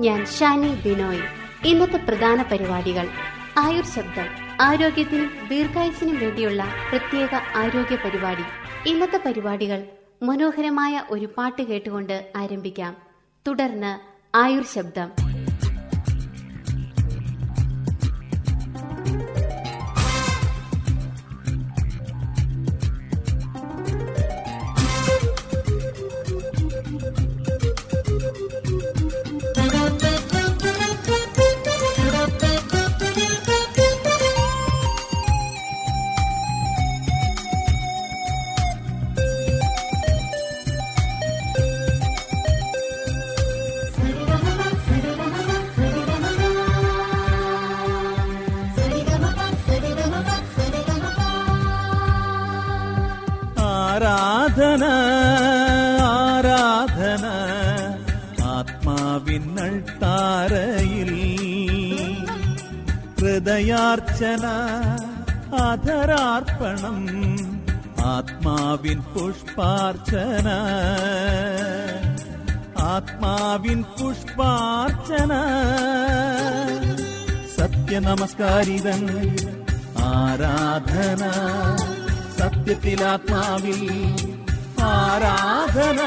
ഞാൻ ഷാനി ബിനോയ്. ഇന്നത്തെ പ്രധാന പരിപാടികൾ. ആയുർ ശബ്ദം. ആരോഗ്യത്തിനും ദീർഘായുസിനും വേണ്ടിയുള്ള പ്രത്യേക ആരോഗ്യ പരിപാടി. ഇന്നത്തെ പരിപാടികൾ മനോഹരമായ ഒരു പാട്ട് കേട്ടുകൊണ്ട് ആരംഭിക്കാം. തുടർന്ന് ആയുർ ശബ്ദം. ഹൃദയാർച്ചന അധരാർപ്പണം ആത്മാവിൻ പുഷ്പാർച്ചന. ആത്മാവിൻ പുഷ്പാർച്ചന. സത്യനമസ്കാരിതൻ ആരാധന. സത്യത്തിൽ ആത്മാവിൽ ആരാധന.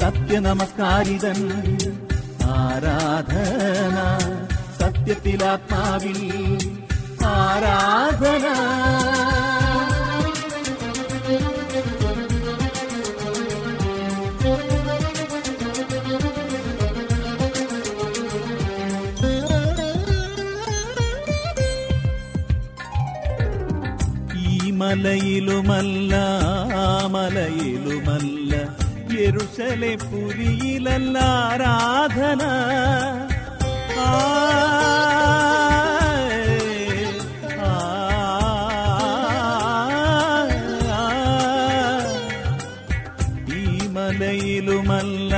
സത്യ സത്യനമസ്കാരിതൻ ആരാധന. സത്യത്തിലാത്മാവിൽ ആരാധന ഈ മലയിലുമല്ല ആ മലയിലുമല്ല യെരുശലെ പുരിയിലല്ല ആരാധന ആ, ആ, മലയിലുമല്ല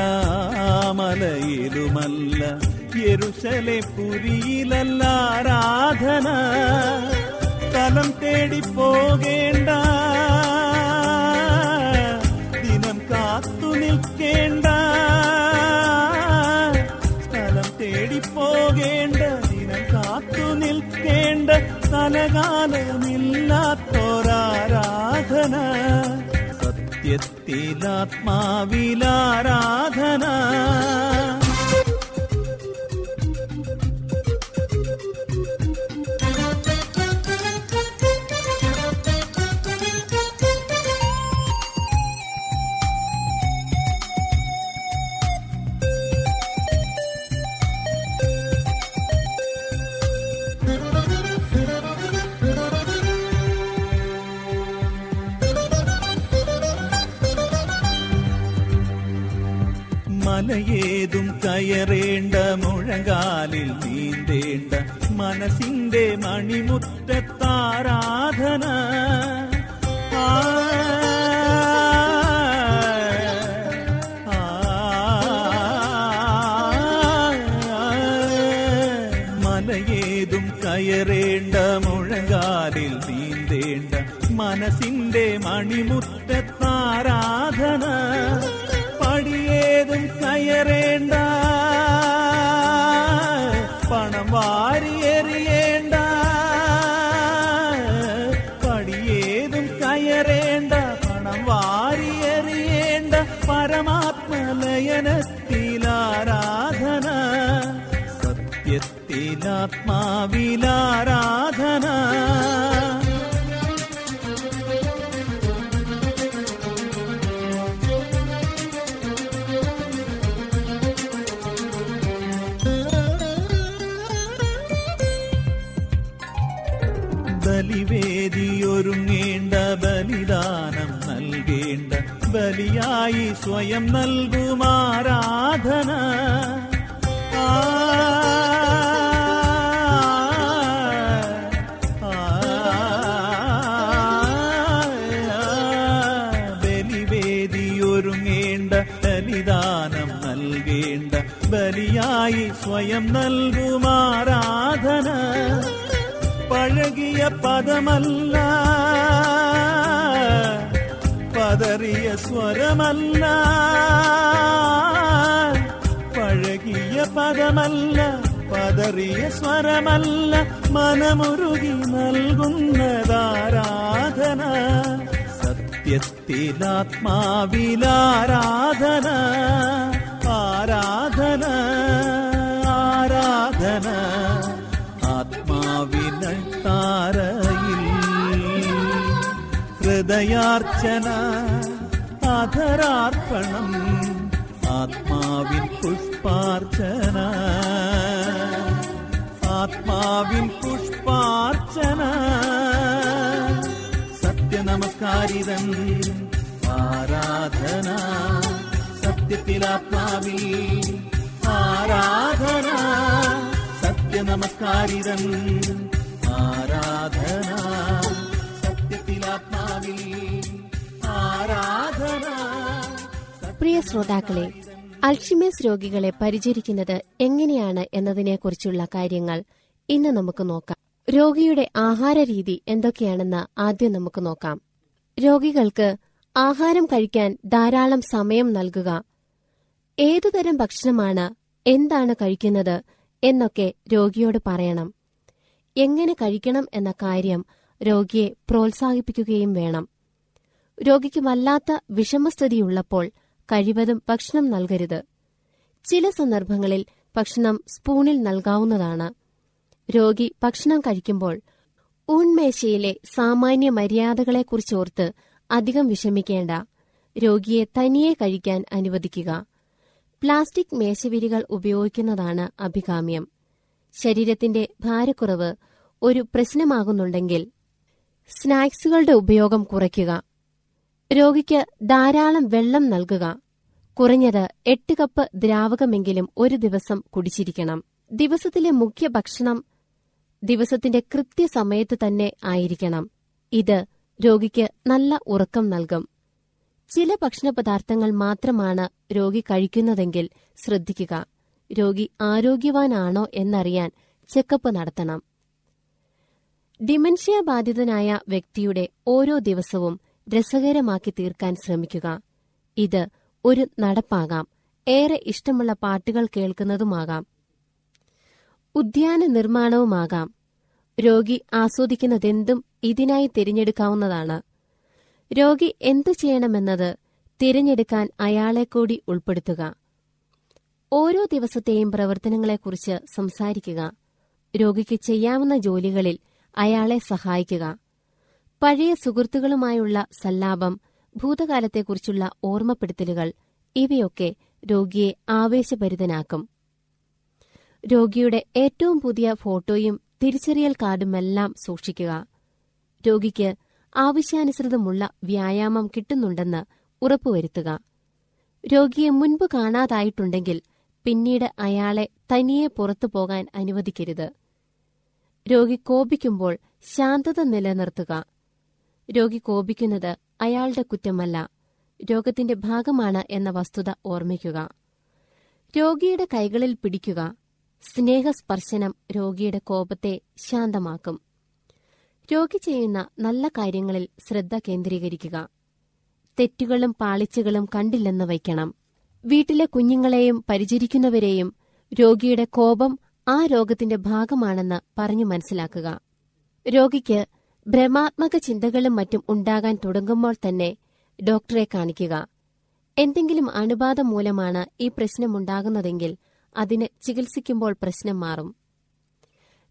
മലയിലുമല്ല എരുശലെ പുരിയിലല്ല ആരാധന. സ്ഥലം തേടി പോകേണ്ട ദിനം കാത്തു നിൽക്കേണ്ട. സ്ഥലം തേടി പോകേണ്ട ദിനം കാത്തു നിൽക്കേണ്ട. തലകാലമില്ലാത്തൊരാരാധന സത്യത്തിലാത്മാവിലാരാധന മലയേതും കയറേണ്ട മുഴങ്കാലിൽ നീന്തേണ്ട മനസ്സിന്റെ മണിമുറ്റത്താരാധന. സത്യത്തിലാത്മാവിലാരാധന ബലിവേദിയൊരുങ്ങേണ്ട ബലിദാനം നൽകേണ്ട ബലിയായി സ്വയം നൽകുമാരാധന. ആ സ്വയം നൽകുമാരാധന പഴകിയ പദമല്ല പതറിയ സ്വരമല്ല പഴകിയ പദമല്ല പതറിയ സ്വരമല്ല മനമുരുകി നൽകുന്നതാരാധന സത്യത്തിലാത്മാവിലാരാധന ആരാധന. ആരാധന ആത്മാവിനൾ താരയിൽ. ഹൃദയാർച്ചന അധരാർപ്പണം ആത്മാവിൻ പുഷ്പാർച്ചന. ആത്മാവിൻ പുഷ്പാർച്ചന. സത്യനമസ്കാരിതൻ ആരാധന. സത്യത്തിലാത്മാവിൽ ആരാധന. സത്യനമസ്കാരിതൻ ആരാധന. സത്യത്തിലാത്മാവിൽ ആരാധന. പ്രിയ ശ്രോതാക്കളെ അൽഷിമേസ് രോഗികളെ പരിചരിക്കുന്നത് എങ്ങനെയാണ് എന്നതിനെക്കുറിച്ചുള്ള കാര്യങ്ങൾ ഇന്ന് നമുക്ക് നോക്കാം. രോഗിയുടെ ആഹാര രീതി എന്തൊക്കെയാണെന്ന് ആദ്യം നമുക്ക് നോക്കാം. രോഗികൾക്ക് ആഹാരം കഴിക്കാൻ ധാരാളം സമയം നൽകുക. ഏതുതരം ഭക്ഷണമാണ് എന്താണ് കഴിക്കുന്നത് എന്നൊക്കെ രോഗിയോട് പറയണം. എങ്ങനെ കഴിക്കണം എന്ന കാര്യം രോഗിയെ പ്രോത്സാഹിപ്പിക്കുകയും വേണം. രോഗിക്ക് വല്ലാത്ത വിഷമസ്ഥിതിയുള്ളപ്പോൾ കഴിവതും ഭക്ഷണം നൽകരുത്. ചില സന്ദർഭങ്ങളിൽ ഭക്ഷണം സ്പൂണിൽ നൽകാവുന്നതാണ്. രോഗി ഭക്ഷണം കഴിക്കുമ്പോൾ ഊൺമേശയിലെ സാമാന്യ മര്യാദകളെക്കുറിച്ചോർത്ത് അധികം വിഷമിക്കേണ്ട. രോഗിയെ തനിയെ കഴിക്കാൻ അനുവദിക്കുക. പ്ലാസ്റ്റിക് മേശവിരികൾ ഉപയോഗിക്കുന്നതാണ് അഭികാമ്യം. ശരീരത്തിന്റെ ഭാരക്കുറവ് ഒരു പ്രശ്നമാകുന്നുണ്ടെങ്കിൽ സ്നാക്സുകളുടെ ഉപയോഗം കുറയ്ക്കുക. രോഗിക്ക് ധാരാളം വെള്ളം നൽകുക. കുറഞ്ഞത് എട്ട് കപ്പ് ദ്രാവകമെങ്കിലും ഒരു ദിവസം കുടിച്ചിരിക്കണം. ദിവസത്തിലെ മുഖ്യ ഭക്ഷണം ദിവസത്തിന്റെ കൃത്യസമയത്ത് തന്നെ ആയിരിക്കണം. ഇത് രോഗിക്ക് നല്ല ഉറക്കം നൽകും. ചില ഭക്ഷണപദാർത്ഥങ്ങൾ മാത്രമാണ് രോഗി കഴിക്കുന്നതെങ്കിൽ ശ്രദ്ധിക്കുക. രോഗി ആരോഗ്യവാനാണോ എന്നറിയാൻ ചെക്കപ്പ് നടത്തണം. ഡിമെൻഷ്യ ബാധിതനായ വ്യക്തിയുടെ ഓരോ ദിവസവും രസകരമാക്കി തീർക്കാൻ ശ്രമിക്കുക. ഇത് ഒരു നടപ്പാകാം. ഏറെ ഇഷ്ടമുള്ള പാട്ടുകൾ കേൾക്കുന്നതുമാകാം. ഉദ്യാന നിർമ്മാണവുമാകാം. രോഗി ആസ്വദിക്കുന്നതെന്തും ഇതിനായി തിരഞ്ഞെടുക്കാവുന്നതാണ്. രോഗി എന്തു ചെയ്യണമെന്നത് തിരഞ്ഞെടുക്കാൻ അയാളെ കൂടി ഉൾപ്പെടുത്തുക. ഓരോ ദിവസത്തെയും പ്രവർത്തനങ്ങളെക്കുറിച്ച് സംസാരിക്കുക. രോഗിക്ക് ചെയ്യാവുന്ന ജോലികളിൽ അയാളെ സഹായിക്കുക. പഴയ സുഹൃത്തുക്കളുമായുള്ള സല്ലാപം ഭൂതകാലത്തെക്കുറിച്ചുള്ള ഓർമ്മപ്പെടുത്തലുകൾ ഇവയൊക്കെ രോഗിയെ ആവേശഭരിതനാക്കും. രോഗിയുടെ ഏറ്റവും പുതിയ ഫോട്ടോയും തിരിച്ചറിയൽ കാർഡുമെല്ലാം സൂക്ഷിക്കുക. രോഗിക്ക് ആവശ്യാനുസൃതമുള്ള വ്യായാമം കിട്ടുന്നുണ്ടെന്ന് ഉറപ്പുവരുത്തുക. രോഗിയെ മുൻപ് കാണാതായിട്ടുണ്ടെങ്കിൽ പിന്നീട് അയാളെ തനിയെ പുറത്തു പോകാൻ അനുവദിക്കരുത്. രോഗി കോപിക്കുമ്പോൾ ശാന്തത നിലനിർത്തുക. രോഗി കോപിക്കുന്നത് അയാളുടെ കുറ്റമല്ല രോഗത്തിന്റെ ഭാഗമാണ് എന്ന വസ്തുത ഓർമ്മിക്കുക. രോഗിയുടെ കൈകളിൽ പിടിക്കുക. സ്നേഹസ്പർശനം രോഗിയുടെ കോപത്തെ ശാന്തമാക്കും. രോഗി ചെയ്യുന്ന നല്ല കാര്യങ്ങളിൽ ശ്രദ്ധ കേന്ദ്രീകരിക്കുക. തെറ്റുകളും പാളിച്ചകളും കണ്ടില്ലെന്ന് വയ്ക്കണം. വീട്ടിലെ കുഞ്ഞുങ്ങളെയും പരിചരിക്കുന്നവരെയും രോഗിയുടെ കോപം ആ രോഗത്തിന്റെ ഭാഗമാണെന്ന് പറഞ്ഞു മനസ്സിലാക്കുക. രോഗിക്ക് ഭ്രമാത്മക ചിന്തകളും മറ്റും ഉണ്ടാകാൻ തുടങ്ങുമ്പോൾ തന്നെ ഡോക്ടറെ കാണിക്കുക. എന്തെങ്കിലും അണുബാധ മൂലമാണ് ഈ പ്രശ്നമുണ്ടാകുന്നതെങ്കിൽ അതിന് ചികിത്സിക്കുമ്പോൾ പ്രശ്നം മാറും.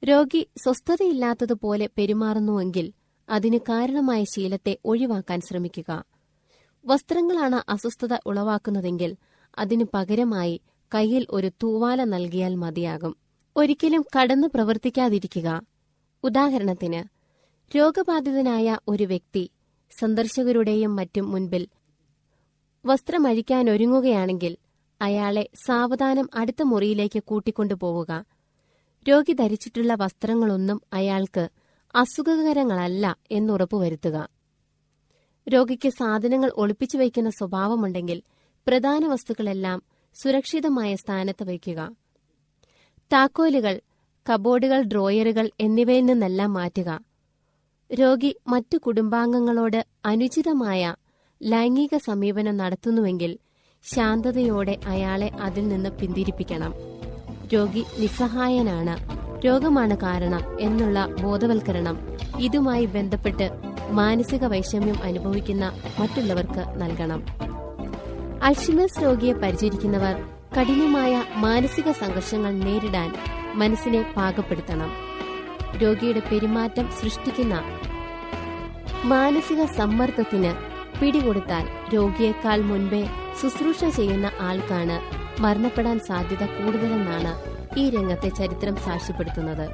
രോഗി സ്വസ്ഥതയില്ലാത്തതുപോലെ പെരുമാറുന്നുവെങ്കിൽ അതിന് കാരണമായ ശീലത്തെ ഒഴിവാക്കാൻ ശ്രമിക്കുക. വസ്ത്രങ്ങളാണ് അസ്വസ്ഥത ഉളവാക്കുന്നതെങ്കിൽ അതിനു പകരമായി കയ്യിൽ ഒരു തൂവാല നൽകിയാൽ മതിയാകും. ഒരിക്കലും കടന്നു പ്രവർത്തിക്കാതിരിക്കുക. ഉദാഹരണത്തിന് രോഗബാധിതനായ ഒരു വ്യക്തി സന്ദർശകരുടെയും മറ്റും മുൻപിൽ വസ്ത്രമഴിക്കാനൊരുങ്ങുകയാണെങ്കിൽ അയാളെ സാവധാനം അടുത്ത മുറിയിലേക്ക് കൂട്ടിക്കൊണ്ടുപോവുക. രോഗി ധരിച്ചിട്ടുള്ള വസ്ത്രങ്ങളൊന്നും അയാൾക്ക് അസുഖകരങ്ങളല്ല എന്നുറപ്പുവരുത്തുക. രോഗിക്ക് സാധനങ്ങൾ ഒളിപ്പിച്ചു വയ്ക്കുന്ന സ്വഭാവമുണ്ടെങ്കിൽ പ്രധാന വസ്തുക്കളെല്ലാം സുരക്ഷിതമായ സ്ഥാനത്ത് വയ്ക്കുക. താക്കോലുകൾ കബോർഡുകൾ ഡ്രോയറുകൾ എന്നിവയിൽ നിന്നെല്ലാം മാറ്റുക. രോഗി മറ്റു കുടുംബാംഗങ്ങളോട് അനുചിതമായ ലൈംഗിക സമീപനം നടത്തുന്നുവെങ്കിൽ ശാന്തതയോടെ അയാളെ അതിൽ നിന്ന് പിന്തിരിപ്പിക്കണം. രോഗി നിസ്സഹായനാണ്. രോഗമാണ് കാരണം എന്നുള്ള ബോധവൽക്കരണം ഇതുമായി ബന്ധപ്പെട്ട് മാനസിക വൈഷമ്യം അനുഭവിക്കുന്ന മറ്റുള്ളവർക്ക് നൽകണം. അൽഷിമേഴ്സ് രോഗിയെ പരിചരിക്കുന്നവർ കഠിനമായ മാനസിക സംഘർഷങ്ങൾ നേരിടാൻ മനസ്സിനെ പാകപ്പെടുത്തണം. രോഗിയുടെ പെരുമാറ്റം സൃഷ്ടിക്കുന്ന മാനസിക സമ്മർദ്ദത്തിന് പിടികൊടുത്താൽ രോഗിയേക്കാൾ മുൻപേ ശുശ്രൂഷ ചെയ്യുന്ന ആൾക്കാണ് മരണപ്പെടാൻ സാധ്യത കൂടുതലെന്നാണ് ഈ രംഗത്തെ ചരിത്രം സാക്ഷ്യപ്പെടുത്തുന്നത്.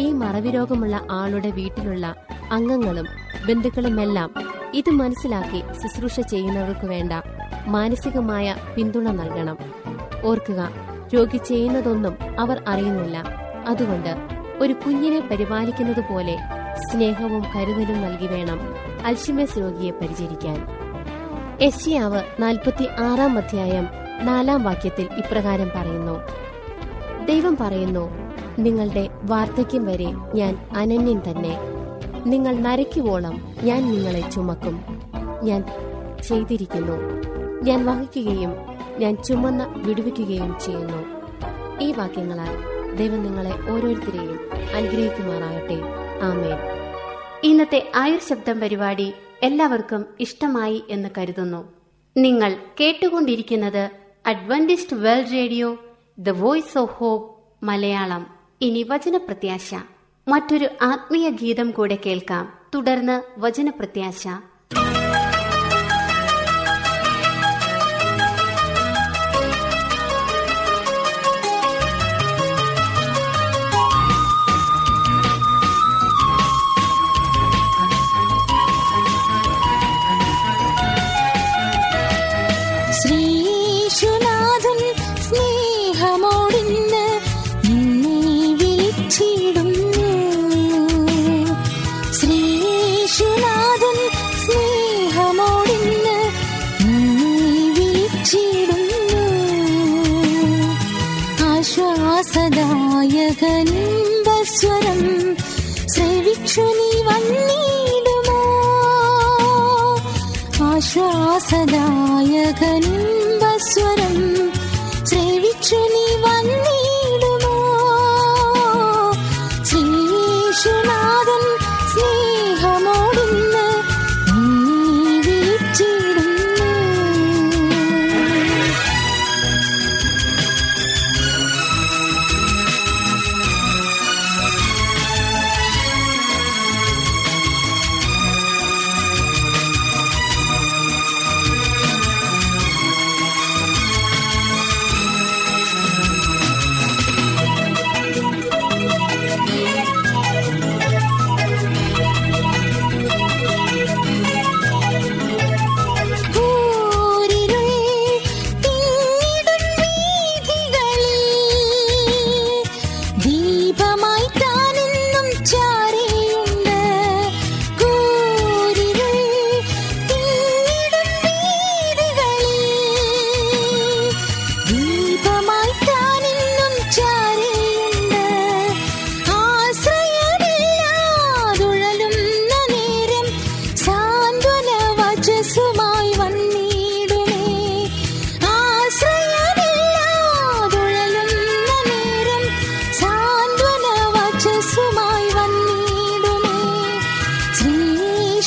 ഈ മറവി രോഗമുള്ള ആളുടെ വീട്ടിലുള്ള അംഗങ്ങളും ബന്ധുക്കളുമെല്ലാം ഇത് മനസ്സിലാക്കി ശുശ്രൂഷ ചെയ്യുന്നവർക്ക് വേണ്ട മാനസികമായ പിന്തുണ നൽകണം. ഓർക്കുക രോഗി ചെയ്യുന്നതൊന്നും അവർ അറിയുന്നില്ല. അതുകൊണ്ട് ഒരു കുഞ്ഞിനെ പരിപാലിക്കുന്നത് പോലെ സ്നേഹവും കരുതലും നൽകി വേണം അൽഷിമേസ് രോഗിയെ പരിചരിക്കാൻ. യശ്യാവ് നാൽപ്പത്തി ആറാം അധ്യായം നാലാം വാക്യത്തിൽ ഇപ്രകാരം പറയുന്നു. ദൈവം പറയുന്നു നിങ്ങളുടെ വാർദ്ധക്യം വരെ ഞാൻ അനന്യൻ തന്നെ. നിങ്ങൾ നരയ്ക്കുവോളം ഞാൻ നിങ്ങളെ ചുമക്കും. ഞാൻ ചെയ്തിരിക്കുന്നു. ഞാൻ വഹിക്കുകയും ഞാൻ ചുമന്ന് വിടുവിക്കുകയും ചെയ്യുന്നു. ഈ വാക്യങ്ങളാൽ ദൈവം നിങ്ങളെ ഓരോരുത്തരെയും അനുഗ്രഹിക്കുമാറാകട്ടെ. ആമേൻ. ഇന്നത്തെ ആയുർ ശബ്ദം പരിപാടി എല്ലാവർക്കും ഇഷ്ടമായി എന്ന് കരുതുന്നു. നിങ്ങൾ കേട്ടുകൊണ്ടിരിക്കുന്നത് Adventist world radio the voice of hope Malayalam. ഇനി വചനപ്രത്യാശ. മറ്റൊരു ആത്മീയ ഗീതം കൂടെ കേൾക്കാം. തുടർന്ന് വചനപ്രത്യാശ. ആശ്വാസദായകനിമ്പസ്വരം ശ്രവിച്ചു നീ വന്നിടുമോ ആശ്വാസദായകനിമ്പസ്വരം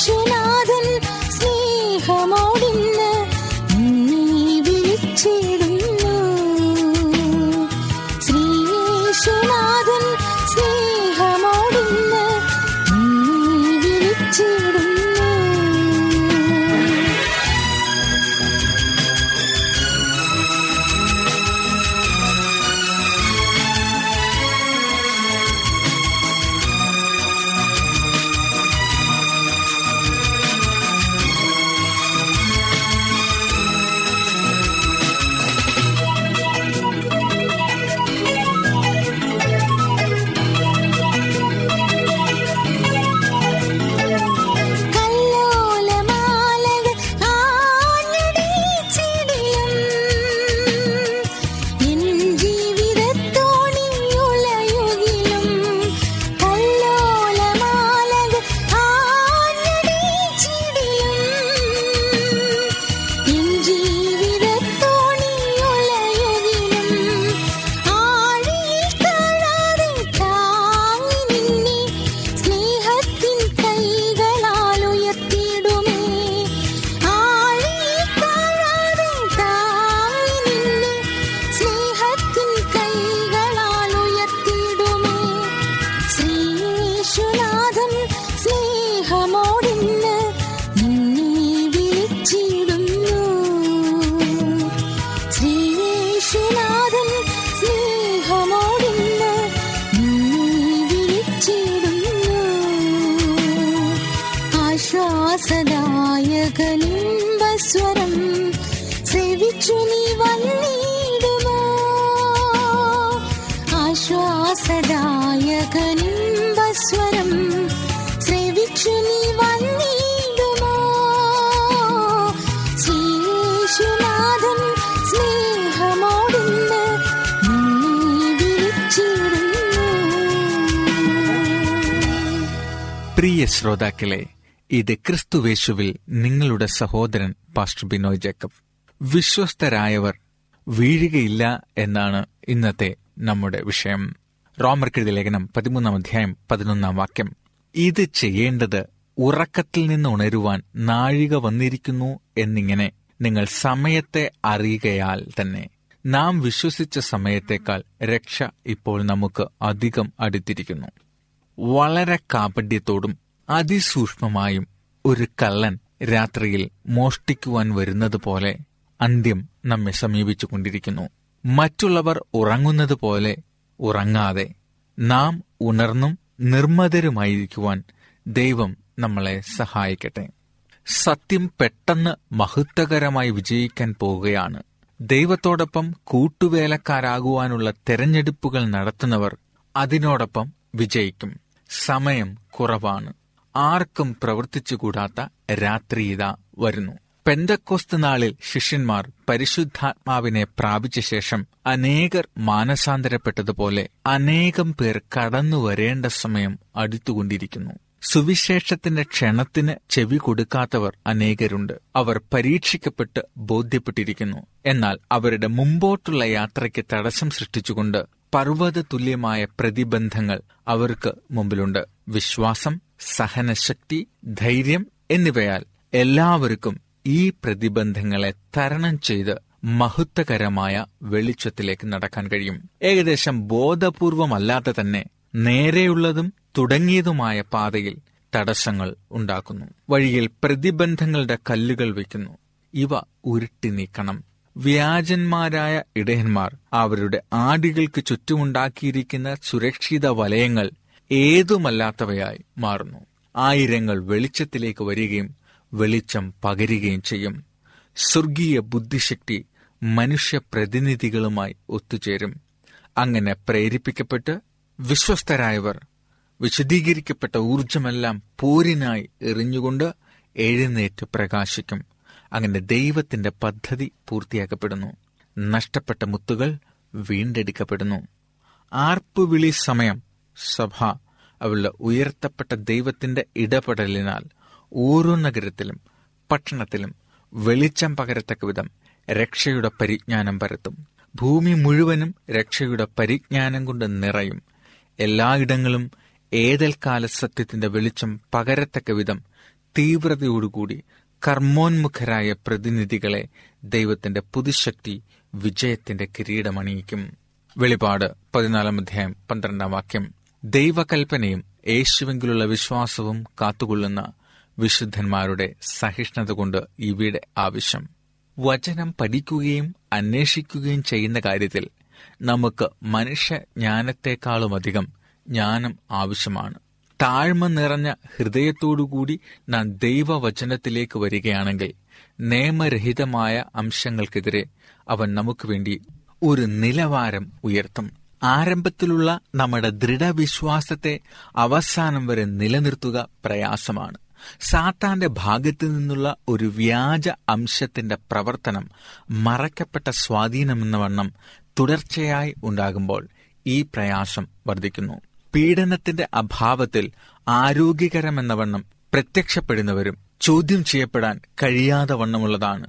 주말 ശ്രോതാക്കളെ ഇത് ക്രിസ്തുവേശുവിൽ നിങ്ങളുടെ സഹോദരൻ പാസ്റ്റർ ബിനോയ് ജേക്കബ്. വിശ്വസ്തരായവർ വീഴുകയില്ല എന്നാണ് ഇന്നത്തെ നമ്മുടെ വിഷയം. റോമർക്കെഴുതി ലേഖനം പതിമൂന്നാം അധ്യായം പതിനൊന്നാം വാക്യം. ഇത് ചെയ്യേണ്ടത് ഉറക്കത്തിൽ നിന്ന് ഉണരുവാൻ നാഴിക വന്നിരിക്കുന്നു എന്നിങ്ങനെ നിങ്ങൾ സമയത്തെ അറിയുകയാൽ തന്നെ. നാം വിശ്വസിച്ച സമയത്തേക്കാൾ രക്ഷ ഇപ്പോൾ നമുക്ക് അധികം അടുത്തിരിക്കുന്നു. വളരെ കാപഡ്യത്തോടും അതിസൂക്ഷ്മമായും ഒരു കള്ളൻ രാത്രിയിൽ മോഷ്ടിക്കുവാൻ വരുന്നത് പോലെ അന്ത്യം നമ്മെ സമീപിച്ചുകൊണ്ടിരിക്കുന്നു. മറ്റുള്ളവർ ഉറങ്ങുന്നത് പോലെ ഉറങ്ങാതെ നാം ഉണർന്നും നിർമ്മതരുമായിരിക്കുവാൻ ദൈവം നമ്മളെ സഹായിക്കട്ടെ. സത്യം പെട്ടെന്ന് മഹത്വകരമായി വിജയിക്കാൻ പോവുകയാണ്. ദൈവത്തോടൊപ്പം കൂട്ടുവേലക്കാരാകുവാനുള്ള തെരഞ്ഞെടുപ്പുകൾ നടത്തുന്നവർ അതിനോടൊപ്പം വിജയിക്കും. സമയം കുറവാണ്. ആർക്കും പ്രവർത്തിച്ചുകൂടാത്ത രാത്രിയിത വരുന്നു. പെന്തക്കോസ്ത് നാളിൽ ശിഷ്യന്മാർ പരിശുദ്ധാത്മാവിനെ പ്രാപിച്ച ശേഷം അനേകർ മാനസാന്തരപ്പെട്ടതുപോലെ അനേകം പേർ കടന്നു വരേണ്ട സമയം അടുത്തുകൊണ്ടിരിക്കുന്നു. സുവിശേഷത്തിന്റെ ക്ഷണത്തിന് ചെവി കൊടുക്കാത്തവർ അനേകരുണ്ട്. അവർ പരീക്ഷിക്കപ്പെട്ട് ബോധ്യപ്പെട്ടിരിക്കുന്നു. എന്നാൽ അവരുടെ മുമ്പോട്ടുള്ള യാത്രയ്ക്ക് തടസ്സം സൃഷ്ടിച്ചുകൊണ്ട് പർവത തുല്യമായ പ്രതിബന്ധങ്ങൾ അവർക്ക് മുമ്പിലുണ്ട്. വിശ്വാസം സഹനശക്തി ധൈര്യം എന്നിവയാൽ എല്ലാവർക്കും ഈ പ്രതിബന്ധങ്ങളെ തരണം ചെയ്ത് മഹത്വകരമായ വെളിച്ചത്തിലേക്ക് നടക്കാൻ കഴിയും. ഏകദേശം ബോധപൂർവമല്ലാതെ തന്നെ നേരെയുള്ളതും തുടങ്ങിയതുമായ പാതയിൽ തടസ്സങ്ങൾ ഉണ്ടാക്കുന്നു. വഴിയിൽ പ്രതിബന്ധങ്ങളുടെ കല്ലുകൾ വയ്ക്കുന്നു. ഇവ ഉരുട്ടി നീക്കണം. വ്യാജന്മാരായ ഇടയന്മാർ അവരുടെ ആടികൾക്ക് ചുറ്റുമുണ്ടാക്കിയിരിക്കുന്ന സുരക്ഷിത വലയങ്ങൾ ഏതുമല്ലാത്തവയായി മാറുന്നു. ആയിരങ്ങൾ വെളിച്ചത്തിലേക്ക് വരികയും വെളിച്ചം പകരുകയും ചെയ്യും. സ്വർഗീയ ബുദ്ധിശക്തി മനുഷ്യ പ്രതിനിധികളുമായി ഒത്തുചേരും. അങ്ങനെ പ്രേരിപ്പിക്കപ്പെട്ട് വിശ്വസ്തരായവർ വിശദീകരിക്കപ്പെട്ട ഊർജമെല്ലാം പോരിനായി എറിഞ്ഞുകൊണ്ട് എഴുന്നേറ്റ് പ്രകാശിക്കും. അങ്ങനെ ദൈവത്തിന്റെ പദ്ധതി പൂർത്തിയാക്കപ്പെടുന്നു. നഷ്ടപ്പെട്ട മുത്തുകൾ വീണ്ടെടുക്കപ്പെടുന്നു. ആർപ്പുവിളി സമയം സഭ അവളുടെ ഉയർത്തപ്പെട്ട ദൈവത്തിന്റെ ഇടപെടലിനാൽ ഓരോ നഗരത്തിലും പട്ടണത്തിലും വെളിച്ചം പകരത്തക്ക വിധം രക്ഷയുടെ പരിജ്ഞാനം പരത്തും. ഭൂമി മുഴുവനും രക്ഷയുടെ പരിജ്ഞാനം കൊണ്ട് നിറയും. എല്ലായിടങ്ങളും ഏതൽക്കാല സത്യത്തിന്റെ വെളിച്ചം പകരത്തക്ക വിധം തീവ്രതയോടുകൂടി കർമ്മോന്മുഖരായ പ്രതിനിധികളെ ദൈവത്തിന്റെ പുതുശക്തി വിജയത്തിന്റെ കിരീടമണിയിക്കും. വെളിപാട് പതിനാലാം അധ്യായം പന്ത്രണ്ടാം വാക്യം. ദൈവകൽപ്പനയും യേശുവെങ്കിലുള്ള വിശ്വാസവും കാത്തുകൊള്ളുന്ന വിശുദ്ധന്മാരുടെ സഹിഷ്ണുത കൊണ്ട് ഇവയുടെ ആവശ്യം. വചനം പഠിക്കുകയും അന്വേഷിക്കുകയും ചെയ്യുന്ന കാര്യത്തിൽ നമുക്ക് മനുഷ്യ ജ്ഞാനത്തെക്കാളുമധികം ജ്ഞാനം ആവശ്യമാണ്. താഴ്മ നിറഞ്ഞ ഹൃദയത്തോടുകൂടി നാം ദൈവവചനത്തിലേക്ക് വരികയാണെങ്കിൽ നിയമരഹിതമായ അംശങ്ങൾക്കെതിരെ അവൻ നമുക്ക് വേണ്ടി ഒരു നിലവാരം ഉയർത്തും. ആരംഭത്തിലുള്ള നമ്മുടെ ദൃഢവിശ്വാസത്തെ അവസാനം വരെ നിലനിർത്തുക പ്രയാസമാണ്. സാത്താന്റെ ഭാഗത്തു നിന്നുള്ള ഒരു വ്യാജ അംശത്തിന്റെ പ്രവർത്തനം മറക്കപ്പെട്ട സ്വാധീനമെന്ന വണ്ണം തുടർച്ചയായി ഉണ്ടാകുമ്പോൾ ഈ പ്രയാസം വർദ്ധിക്കുന്നു. പീഡനത്തിന്റെ അഭാവത്തിൽ ആരോഗ്യകരമെന്ന വണ്ണം പ്രത്യക്ഷപ്പെടുന്നവരും ചോദ്യം ചെയ്യപ്പെടാൻ കഴിയാതെ വണ്ണമുള്ളതാണ്.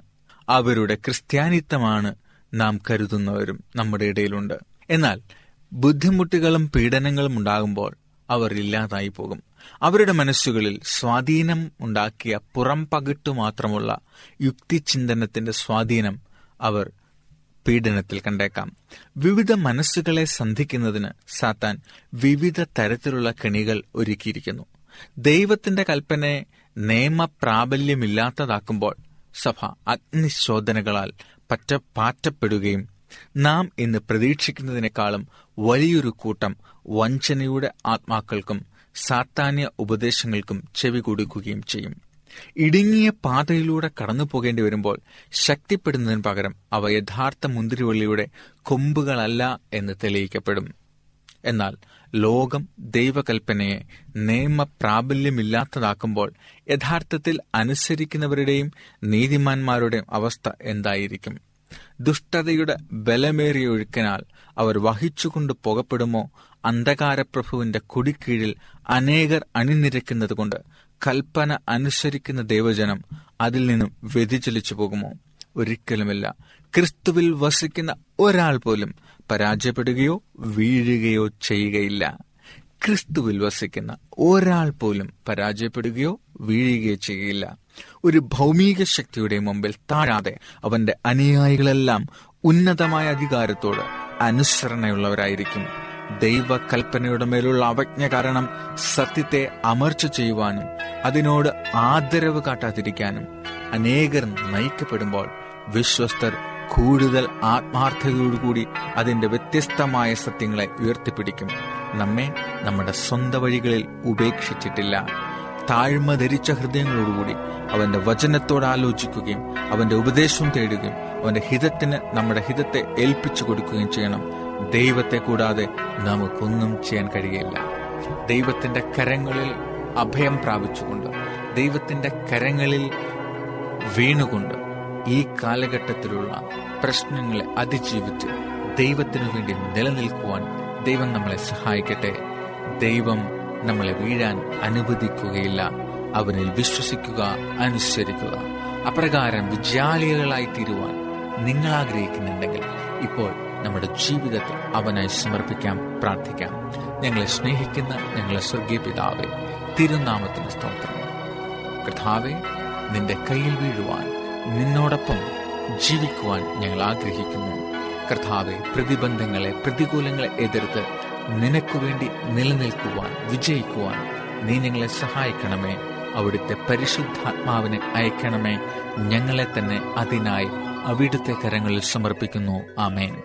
അവരുടെ ക്രിസ്ത്യാനിത്വമാണ് നാം കരുതുന്നവരും നമ്മുടെ ഇടയിലുണ്ട്. എന്നാൽ ബുദ്ധിമുട്ടുകളും പീഡനങ്ങളും ഉണ്ടാകുമ്പോൾ അവർ ഇല്ലാതായി പോകും. അവരുടെ മനസ്സുകളിൽ സ്വാധീനം ഉണ്ടാക്കിയ പുറം പകിട്ടു മാത്രമുള്ള യുക്തിചിന്തനത്തിന്റെ സ്വാധീനം അവർ പീഡനത്തിൽ കണ്ടേക്കാം. വിവിധ മനസ്സുകളെ സന്ധിക്കുന്നതിന് സാത്താൻ വിവിധ തരത്തിലുള്ള കെണികൾ ഒരുക്കിയിരിക്കുന്നു. ദൈവത്തിന്റെ കൽപ്പനയെ നിയമപ്രാബല്യമില്ലാത്തതാക്കുമ്പോൾ സഭ അഗ്നിശോധനകളാൽ പറ്റ പാറ്റപ്പെടുകയും നാം ഇന്ന് പ്രതീക്ഷിക്കുന്നതിനേക്കാളും വലിയൊരു കൂട്ടം വഞ്ചനയുടെ ആത്മാക്കൾക്കും സാത്താന്യ ഉപദേശങ്ങൾക്കും ചെവി കൊടുക്കുകയും ചെയ്യും. ഇടുങ്ങിയ പാതയിലൂടെ കടന്നു പോകേണ്ടി വരുമ്പോൾ ശക്തിപ്പെടുന്നതിന് പകരം അവ യഥാർത്ഥ മുന്തിരിവള്ളിയുടെ കൊമ്പുകളല്ല എന്ന് തെളിയിക്കപ്പെടും. എന്നാൽ ലോകം ദൈവകൽപ്പനയെ നിയമപ്രാബല്യമില്ലാത്തതാക്കുമ്പോൾ യഥാർത്ഥത്തിൽ അനുസരിക്കുന്നവരുടെയും നീതിമാന്മാരുടെയും അവസ്ഥ എന്തായിരിക്കും? ദുഷ്ടതയുടെ ബലമേറിയ ഒഴുക്കിനാൽ അവർ വഹിച്ചുകൊണ്ട് പുകപ്പെടുമോ? അന്ധകാരപ്രഭുവിന്റെ കുടിക്കീഴിൽ അനേകർ അണിനിരക്കുന്നതുകൊണ്ട് കൽപ്പന അനുസരിക്കുന്ന ദൈവജനം അതിൽ നിന്നും വ്യതിചലിച്ചു പോകുമോ? ഒരിക്കലുമില്ല. ക്രിസ്തുവിൽ വസിക്കുന്ന ഒരാൾ പോലും പരാജയപ്പെടുകയോ വീഴുകയോ ചെയ്യുകയില്ല. ക്രിസ്തുവിൽ വസിക്കുന്ന ഒരാൾ പോലും പരാജയപ്പെടുകയോ വീഴുകയോ ചെയ്യുകയില്ല. ഒരു ഭൗമിക ശക്തിയുടെ മുമ്പിൽ താഴാതെ അവന്റെ അനുയായികളെല്ലാം ഉന്നതമായ അധികാരത്തോട് അനുസരണയുള്ളവരായിരിക്കും. ദൈവകൽപ്പനയുടെ മേലുള്ള അവജ്ഞ കാരണം സത്യത്തെ അമർച്ച ചെയ്യുവാനും അതിനോട് ആദരവ് കാട്ടാതിരിക്കാനും അനേകർ നയിക്കപ്പെടുമ്പോൾ വിശ്വസ്തർ കൂടുതൽ ആത്മാർത്ഥതയോടുകൂടി അതിന്റെ വ്യത്യസ്തമായ സത്യങ്ങളെ ഉയർത്തിപ്പിടിക്കും. നമ്മെ നമ്മുടെ സ്വന്തം വഴികളിൽ ഉപേക്ഷിച്ചിട്ടില്ല. താഴ്മ ധരിച്ച ഹൃദയങ്ങളോടുകൂടി അവന്റെ വചനത്തോട് ആലോചിക്കുകയും അവന്റെ ഉപദേശം തേടുകയും അവന്റെ ഹിതത്തിന് നമ്മുടെ ഹിതത്തെ ഏൽപ്പിച്ചു കൊടുക്കുകയും ചെയ്യണം. ദൈവത്തെ കൂടാതെ നമുക്കൊന്നും ചെയ്യാൻ കഴിയില്ല. ദൈവത്തിന്റെ കരങ്ങളിൽ അഭയം പ്രാപിച്ചുകൊണ്ട് ദൈവത്തിന്റെ കരങ്ങളിൽ വീണുകൊണ്ട് ഈ കാലഘട്ടത്തിലുള്ള പ്രശ്നങ്ങളെ അതിജീവിച്ച് ദൈവത്തിനു വേണ്ടി നിലനിൽക്കുവാൻ ദൈവം നമ്മളെ സഹായിക്കട്ടെ. ദൈവം നമ്മളെ വീഴാൻ അനുവദിക്കുകയില്ല. അവനിൽ വിശ്വസിക്കുക അനുസരിക്കുക. അപ്രകാരം വിജയാളികളായി തീരുവാൻ നിങ്ങൾ ആഗ്രഹിക്കുന്നുണ്ടെങ്കിൽ ഇപ്പോൾ നമ്മുടെ ജീവിതത്തെ അവനായി സമർപ്പിക്കാം പ്രാർത്ഥിക്കാം. ഞങ്ങളെ സ്നേഹിക്കുന്ന ഞങ്ങളെ സ്വർഗീയ പിതാവെ തിരുനാമത്തിന് സ്തോത്രം. കഥാവെ നിന്റെ കയ്യിൽ വീഴുവാൻ നിന്നോടൊപ്പം ജീവിക്കുവാൻ ഞങ്ങൾ ആഗ്രഹിക്കുന്നു. കർത്താവെ പ്രതിബന്ധങ്ങളെ പ്രതികൂലങ്ങളെ എതിർത്ത് നിനക്കു വേണ്ടി നിലനിൽക്കുവാൻ വിജയിക്കുവാൻ നീ ഞങ്ങളെ സഹായിക്കണമേ. അവിടുത്തെ പരിശുദ്ധാത്മാവിനെ അയക്കണമേ. ഞങ്ങളെ തന്നെ അതിനായി അവിടുത്തെ കരങ്ങളിൽ സമർപ്പിക്കുന്നു. ആമേൻ.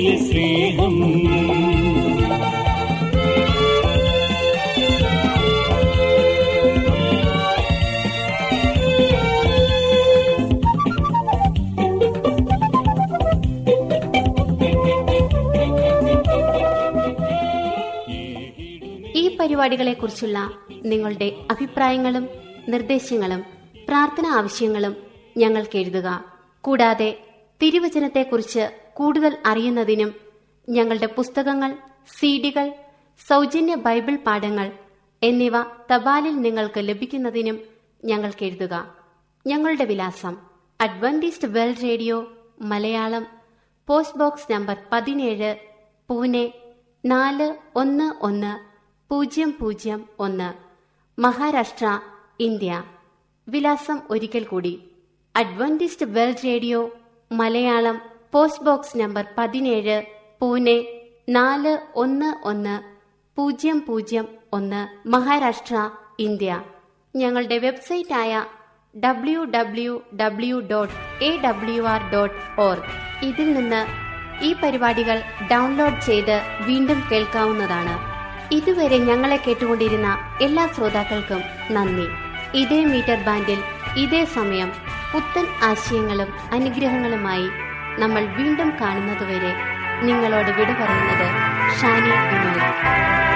സ്നേഹത്തിലെ സ്നേഹം. പരിപാടികളെക്കുറിച്ചുള്ള നിങ്ങളുടെ അഭിപ്രായങ്ങളും നിർദ്ദേശങ്ങളും പ്രാർത്ഥന ആവശ്യങ്ങളും ഞങ്ങൾക്ക് എഴുതുക. കൂടാതെ തിരുവചനത്തെക്കുറിച്ച് കൂടുതൽ അറിയുന്നതിനും ഞങ്ങളുടെ പുസ്തകങ്ങൾ സീഡികൾ സൗജന്യ ബൈബിൾ പാഠങ്ങൾ എന്നിവ തപാലിൽ നിങ്ങൾക്ക് ലഭിക്കുന്നതിനും ഞങ്ങൾക്ക് എഴുതുക. ഞങ്ങളുടെ വിലാസം Adventist world radio Malayalam post box number പതിനേഴ് പൂനെ നാല് ഒന്ന് ഒന്ന് പൂജ്യം പൂജ്യം ഒന്ന് മഹാരാഷ്ട്ര ഇന്ത്യ. വിലാസം ഒരിക്കൽ കൂടി Adventist world radio Malayalam post box number പതിനേഴ് പൂനെ നാല് ഒന്ന് ഒന്ന് പൂജ്യം പൂജ്യം ഒന്ന് മഹാരാഷ്ട്ര ഇന്ത്യ. ഞങ്ങളുടെ വെബ്സൈറ്റായ W W W dot A W R dot org ഇതിൽ നിന്ന് ഈ പരിപാടികൾ ഡൗൺലോഡ് ചെയ്ത് വീണ്ടും കേൾക്കാവുന്നതാണ്. ഇതുവരെ ഞങ്ങളെ കേട്ടുകൊണ്ടിരുന്ന എല്ലാ ശ്രോതാക്കൾക്കും നന്ദി. ഇതേ മീറ്റർ ബാൻഡിൽ ഇതേ സമയം പുത്തൻ ആശയങ്ങളും അനുഗ്രഹങ്ങളുമായി നമ്മൾ വീണ്ടും കാണുന്നതുവരെ നിങ്ങളോട് വിട പറയുന്നത് ഷാനി വിനോദ്.